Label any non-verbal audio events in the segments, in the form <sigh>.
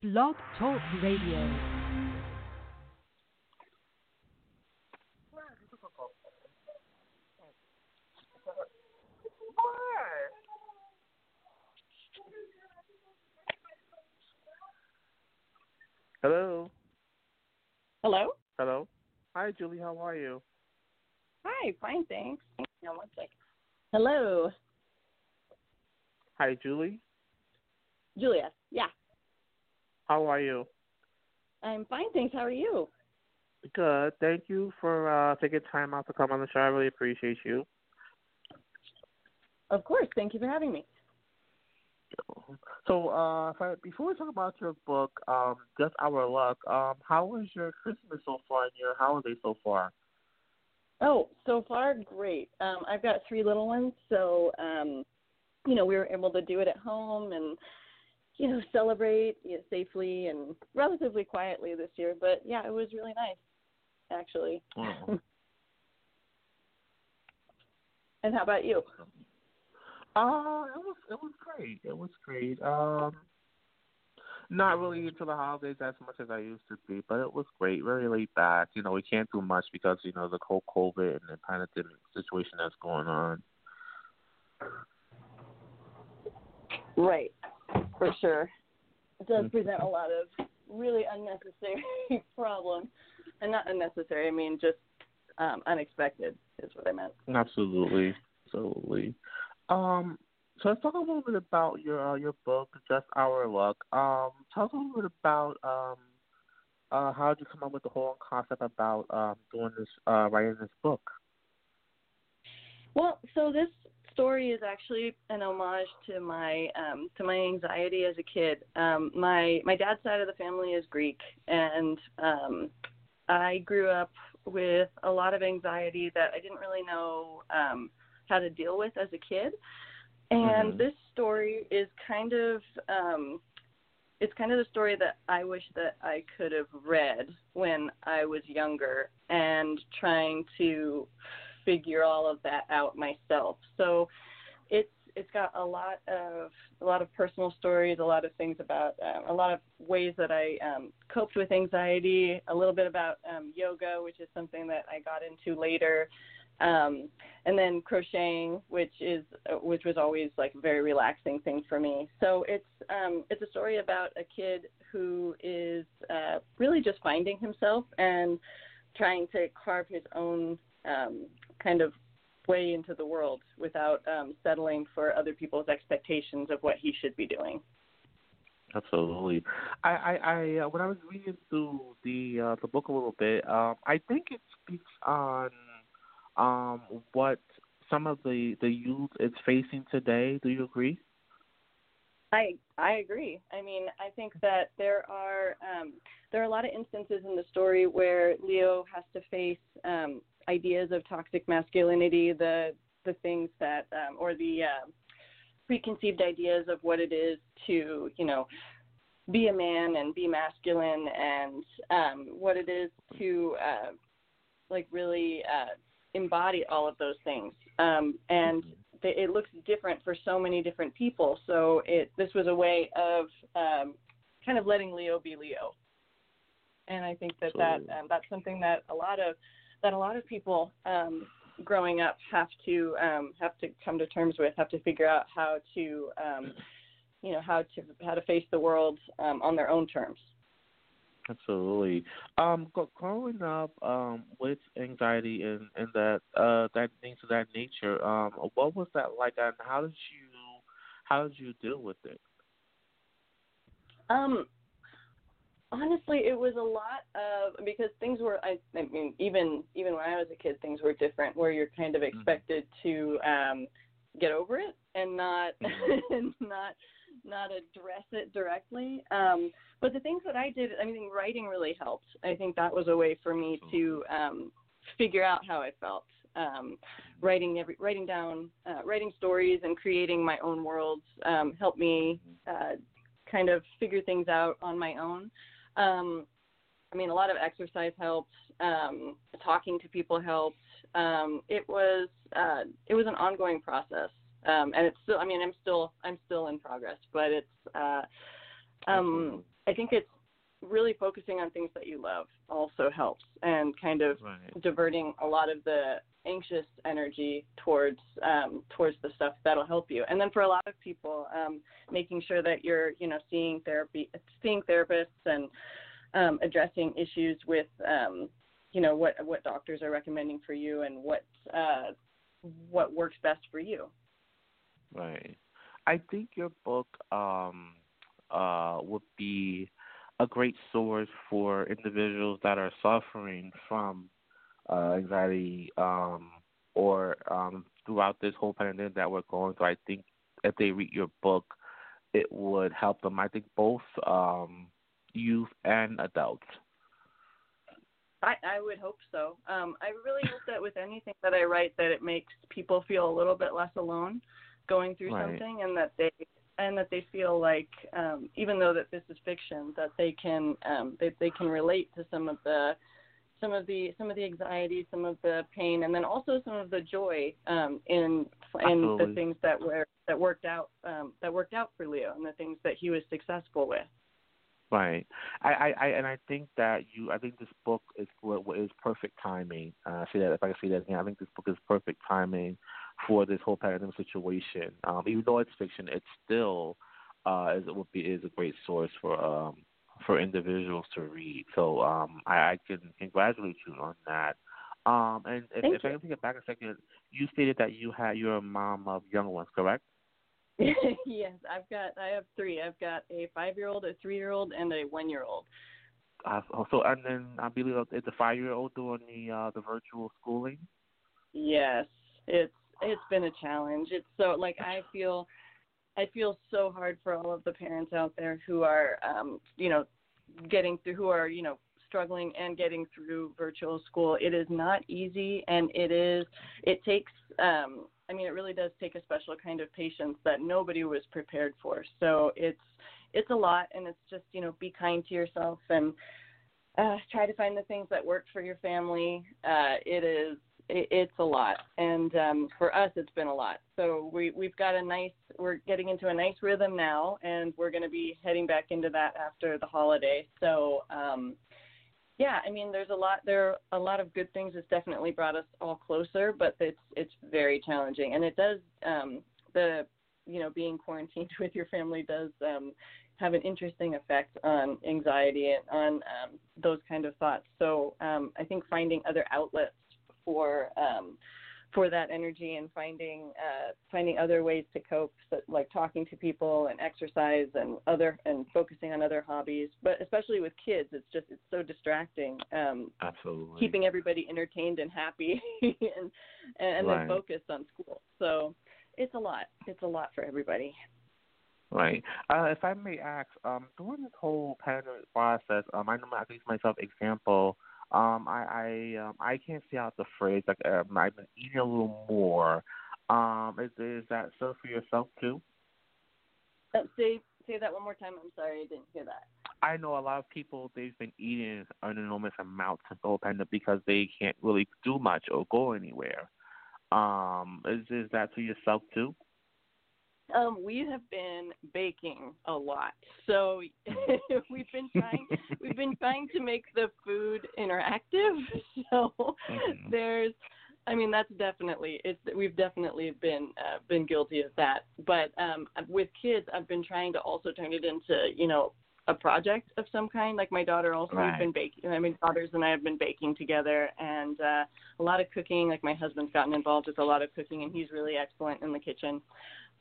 Blog Talk Radio. Hello. Hello. Hello. Hi, Julie. How are you? Hi. Fine, thanks. Hang on one second. Hello, Hi, Julie. Julia. Yeah, How are you? I'm fine, thanks. How are you? Good. Thank you for uh, taking time out to come on the show. I really appreciate you. Of course. Thank you for having me. So, uh, I, before we talk about your book, um, Just Our Luck, um, how was your Christmas so far and your holiday so far? Oh, so far great. Um, I've got three little ones, so um, you know we were able to do it at home and you know celebrate you know, safely and relatively quietly this year. But yeah, it was really nice, actually. Oh. <laughs> And how about you? Uh, it was it was great. It was great. Um, not really into the holidays as much as I used to be, but it was great. Very laid back. You know, we can't do much because you know the whole COVID and the pandemic situation that's going on. Right, for sure. It does present a lot of really unnecessary <laughs> problems, and not unnecessary. I mean, just um, unexpected is what I meant. Absolutely, absolutely. Um, so let's talk a little bit about your uh, your book, Just Our Luck. Um, tell us a little bit about um, uh, how did you come up with the whole concept about um, doing this, uh, writing this book? Well, so this story is actually an homage to my um, to my anxiety as a kid. Um, my my dad's side of the family is Greek, and um, I grew up with a lot of anxiety that I didn't really know um, how to deal with as a kid. And Mhm. this story is kind of um, it's kind of the story that I wish that I could have read when I was younger and trying to figure all of that out myself. So it's it's got a lot of a lot of personal stories, a lot of things about um, a lot of ways that I um, coped with anxiety, a little bit about um, yoga, which is something that I got into later, um, and then crocheting, which is uh, which was always like a very relaxing thing for me. So it's um, it's a story about a kid who is uh, really just finding himself and trying to carve his own um, kind of way into the world without um, settling for other people's expectations of what he should be doing. Absolutely. I, I, I uh, when I was reading through the uh, the book a little bit, um, I think it speaks on um, what some of the the youth is facing today. Do you agree? I I agree. I mean, I think that there are um, there are a lot of instances in the story where Leo has to face um, ideas of toxic masculinity, the the things that um, or the uh, preconceived ideas of what it is to you know be a man and be masculine and um, what it is to uh, like really uh, embody all of those things. Um, and th- it looks different for so many different people. So it this was a way of um, kind of letting Leo be Leo. And I think that that um, that's something that a lot of that a lot of people um, growing up have to um, have to come to terms with, have to figure out how to um, you know how to how to face the world um, on their own terms. Absolutely. Um, growing up um, with anxiety and, and that uh, that things of that nature, um, what was that like, and how did you how did you deal with it? Um, honestly, it was a lot of because things were. I, I mean, even even when I was a kid, things were different. Where you're kind of expected to um, get over it and not <laughs> and not not address it directly. Um, but the things that I did, I mean, writing really helped. I think that was a way for me to um, figure out how I felt. Um, writing every writing down uh, writing stories and creating my own worlds um, helped me uh, kind of figure things out on my own. Um, I mean, a lot of exercise helped. Um, talking to people helped. Um, it was uh, it was an ongoing process, um, and it's still. I mean, I'm still I'm still in progress, but it's. Uh, um, I think it's really focusing on things that you love also helps and kind of Right. diverting a lot of the anxious energy towards um, towards the stuff that'll help you. And then for a lot of people, um, making sure that you're you know seeing therapy, seeing therapists, and um, addressing issues with um, you know what what doctors are recommending for you and what uh, what works best for you. Right. I think your book um uh would be a great source for individuals that are suffering from uh anxiety um or um throughout this whole pandemic that we're going through. I think if they read your book it would help them. I think both um youth and adults. I, I would hope so. Um, I really hope that with anything that I write, that it makes people feel a little bit less alone going through Right. something, and that they and that they feel like um, even though that this is fiction, that they can um, they they can relate to some of the some of the some of the anxiety, some of the pain, and then also some of the joy um, in in the things that were that worked out um, that worked out for Leo and the things that he was successful with. Right. I, I, I and I think that you I think this book is what what is perfect timing. Uh say that if I can say that again, I think this book is perfect timing for this whole pandemic situation. Um even though it's fiction, it's still uh is it would be is a great source for um for individuals to read. So um I, I can congratulate you on that. Um and if, Thank if I can take it back a second, you stated that you had you're a mom of young ones, correct? <laughs> yes, I've got I have three. I've got a five year old, a three year old, and a one year old. Uh, so and then I believe it's a five year old doing the uh the virtual schooling. Yes, it's it's been a challenge. It's so like I feel I feel so hard for all of the parents out there who are um you know getting through who are you know struggling and getting through virtual school. It is not easy and it is it takes um I mean it really does take a special kind of patience that nobody was prepared for. So it's it's a lot and it's just, you know, be kind to yourself and uh try to find the things that work for your family. Uh it is it, it's a lot and um for us it's been a lot so we we've got a nice we're getting into a nice rhythm now and we're going to be heading back into that after the holiday so um yeah i mean there's a lot there are a lot of good things it's definitely brought us all closer but it's it's very challenging and it does um the you know being quarantined <laughs> with your family does um have an interesting effect on anxiety and on um, those kind of thoughts. So um, I think finding other outlets for um, for that energy and finding uh, finding other ways to cope, so, like talking to people and exercise and other and focusing on other hobbies. But especially with kids, it's just it's so distracting. Um, Absolutely. keeping everybody entertained and happy <laughs> and and Right. then focused on school. So it's a lot. It's a lot for everybody. Right. Uh, if I may ask, um, during this whole pandemic process, um, I know I can use myself example. Um, I I um, I can't say out the phrase like um, I've been eating a little more. Um, is is that so for yourself too? Uh, say say that one more time. I'm sorry, I didn't hear that. I know a lot of people they've been eating an enormous amount since the whole pandemic because they can't really do much or go anywhere. Um, is is that to yourself too? Um, we have been baking a lot, so <laughs> we've been trying we've been trying to make the food interactive. <laughs> So Mhm. there's, I mean, that's definitely it's we've definitely been uh, been guilty of that. But um, with kids, I've been trying to also turn it into you know a project of some kind. Like my daughter also Right. has been baking. I mean, daughters and I have been baking together, and uh, a lot of cooking. Like my husband's gotten involved with a lot of cooking, and he's really excellent in the kitchen.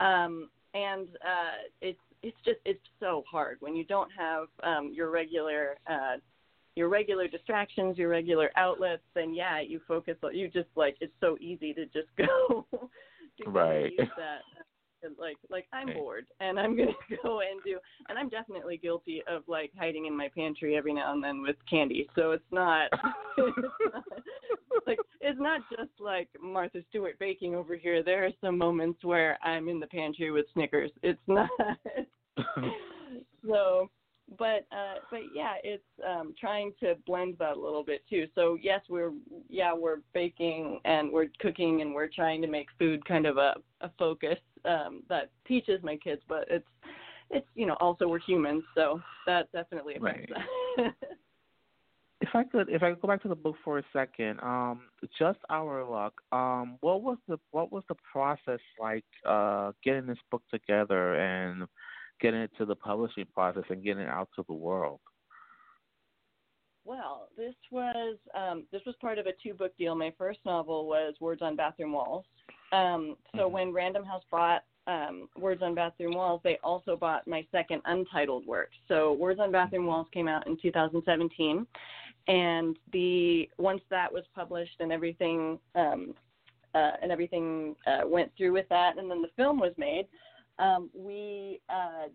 Um, and uh, it's it's just it's so hard when you don't have um, your regular uh, your regular distractions, your regular outlets. Then yeah, you focus. You just like it's so easy to just <laughs> go to Right. use that. Like like I'm Right. bored and I'm gonna <laughs> go and do and I'm definitely guilty of like hiding in my pantry every now and then with candy. So it's not, <laughs> it's not like it's not just like Martha Stewart baking over here. There are some moments where I'm in the pantry with Snickers. It's not <laughs> so but uh but yeah it's um trying to blend that a little bit too so yes we're yeah we're baking and we're cooking and we're trying to make food kind of a a focus um that teaches my kids but it's it's you know also we're humans, so that definitely Right. affects that. <laughs> If I could, if I could go back to the book for a second, um, just our luck. Um, what was the what was the process like uh, getting this book together and getting it to the publishing process and getting it out to the world? Well, this was um, this was part of a two book deal. My first novel was Words on Bathroom Walls. Um, so Mhm. when Random House bought um, Words on Bathroom Walls, they also bought my second untitled work. So Words on Bathroom Walls came out in 2017, and the once that was published and everything um, uh, and everything uh, went through with that, and then the film was made, um, we uh,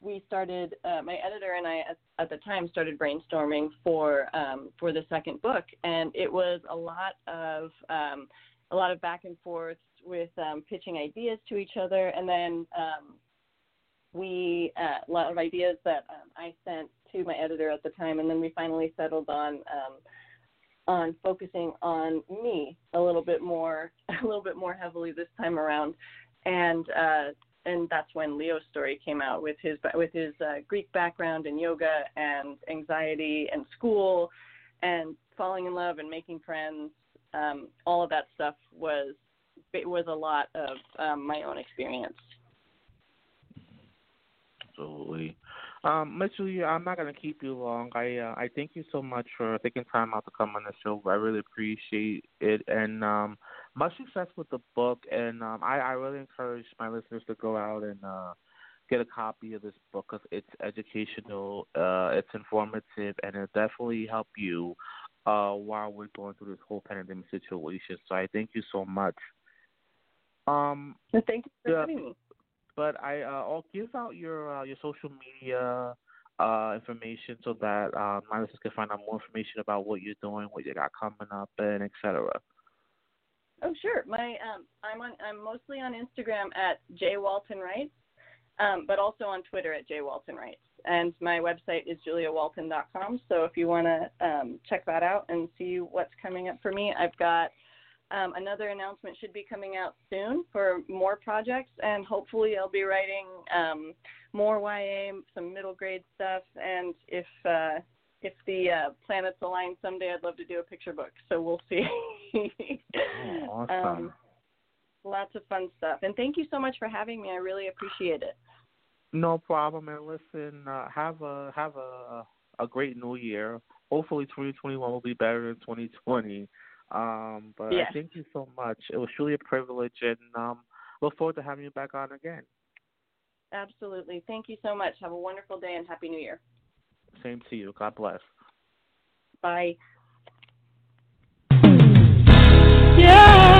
we started uh, my editor and I at, at the time started brainstorming for um, for the second book, and it was a lot of um, a lot of back and forth with um, pitching ideas to each other, and then um, we uh, a lot of ideas that um, I sent to my editor at the time, and then we finally settled on on focusing on me a little bit more <laughs> a little bit more heavily this time around, and uh, and that's when Leo's story came out with his with his uh, Greek background and yoga and anxiety and school and falling in love and making friends. Um, all of that stuff was it was a lot of um, my own experience. Absolutely. Um, Julia, I'm not gonna keep you long. I uh, I thank you so much for taking time out to come on the show. I really appreciate it, and um, much success with the book. And um, I I really encourage my listeners to go out and uh, get a copy of this book because it's educational, uh, it's informative, and it'll definitely help you uh, while we're going through this whole pandemic situation. So I thank you so much. Um, thank you for having me. but I uh, I'll give out your uh, your social media uh, information so that uh, my listeners can find out more information about what you're doing, what you got coming up, and etc. Oh sure. My um I'm on I'm mostly on Instagram at J Walton Writes, um, but also on Twitter at J Walton Writes. And my website is juliawalton.com. So if you want to um, check that out and see what's coming up for me, I've got um, another announcement should be coming out soon for more projects, and hopefully I'll be writing um, more YA, some middle grade stuff, and if uh, if the uh, planets align someday, I'd love to do a picture book. So we'll see. Oh, <laughs> awesome. Um, lots of fun stuff. And thank you so much for having me. I really appreciate it. No problem. And listen, uh, have a have a a great New Year. Hopefully, 2021 will be better than 2020. Um, but Yes. I thank you so much. It was truly a privilege, and um, look forward to having you back on again. Absolutely. Thank you so much. Have a wonderful day and Happy New Year. Same to you. God bless. Bye. The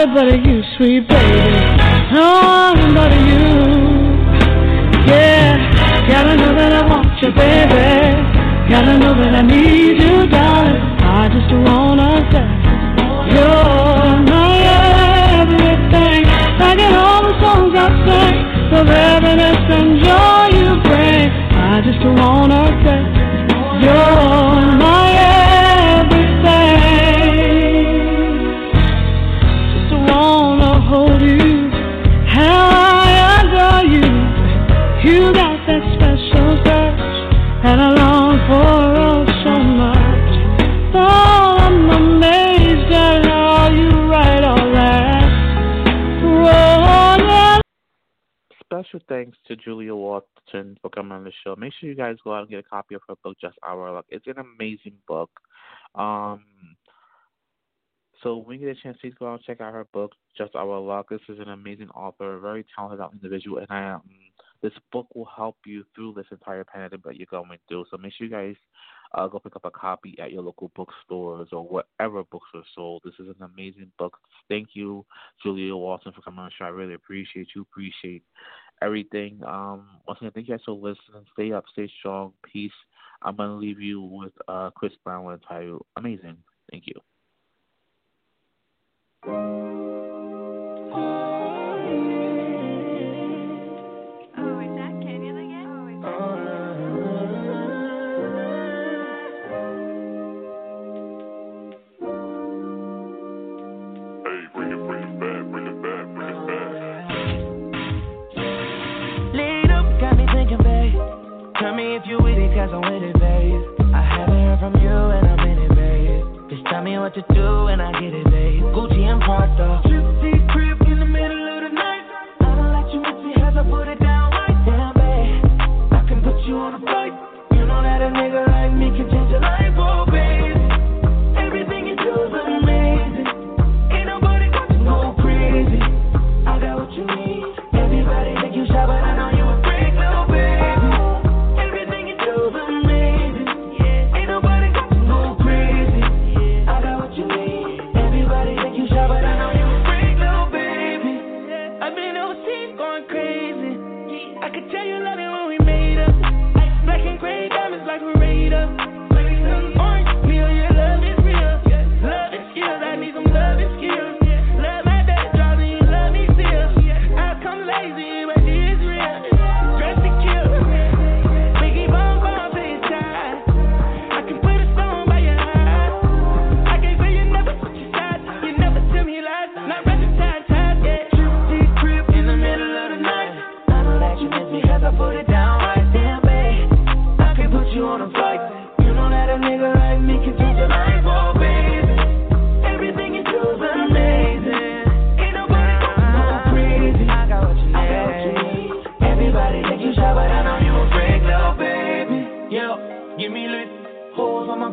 Nobody but you, sweet baby. No one but you. Yeah, gotta know that I want you, baby. Gotta know that I need you, Make sure you guys go out and get a copy of her book, Just Our Luck. It's an amazing book. Um, So when you get a chance, please go out and check out her book, Just Our Luck. This is an amazing author, a very talented individual, and I um, this book will help you through this entire pandemic that you're going through. So make sure you guys uh, go pick up a copy at your local bookstores or wherever books are sold. This is an amazing book. Thank you, Julia Walton, for coming on the show. I really appreciate you. Appreciate everything. Um, once again, thank you guys for listening. Stay up, stay strong. Peace. I'm gonna leave you with uh, Chris Brown with a title "Amazing." Thank you.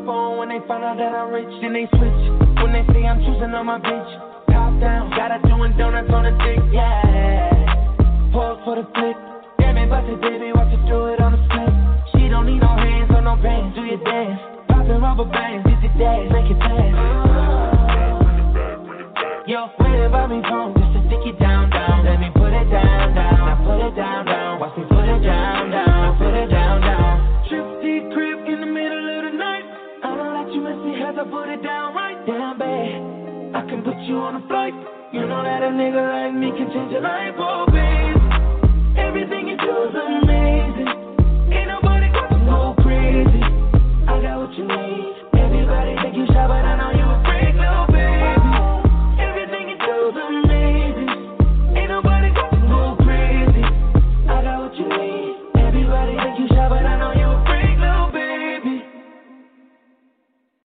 Phone when they find out that I'm rich, then they switch. When they say I'm choosing on my bitch, top down, got her doing donuts on the dick, yeah. Pause for the flick. Damn it, bust it, baby, watch her do it on the split. She don't need no hands or no pants, do your dance. Popping rubber bands, did your dash, make it fast. Yo, wait about me phone you on a flight. You know that a nigga like me can change your life, oh babe. Everything you do's amazing.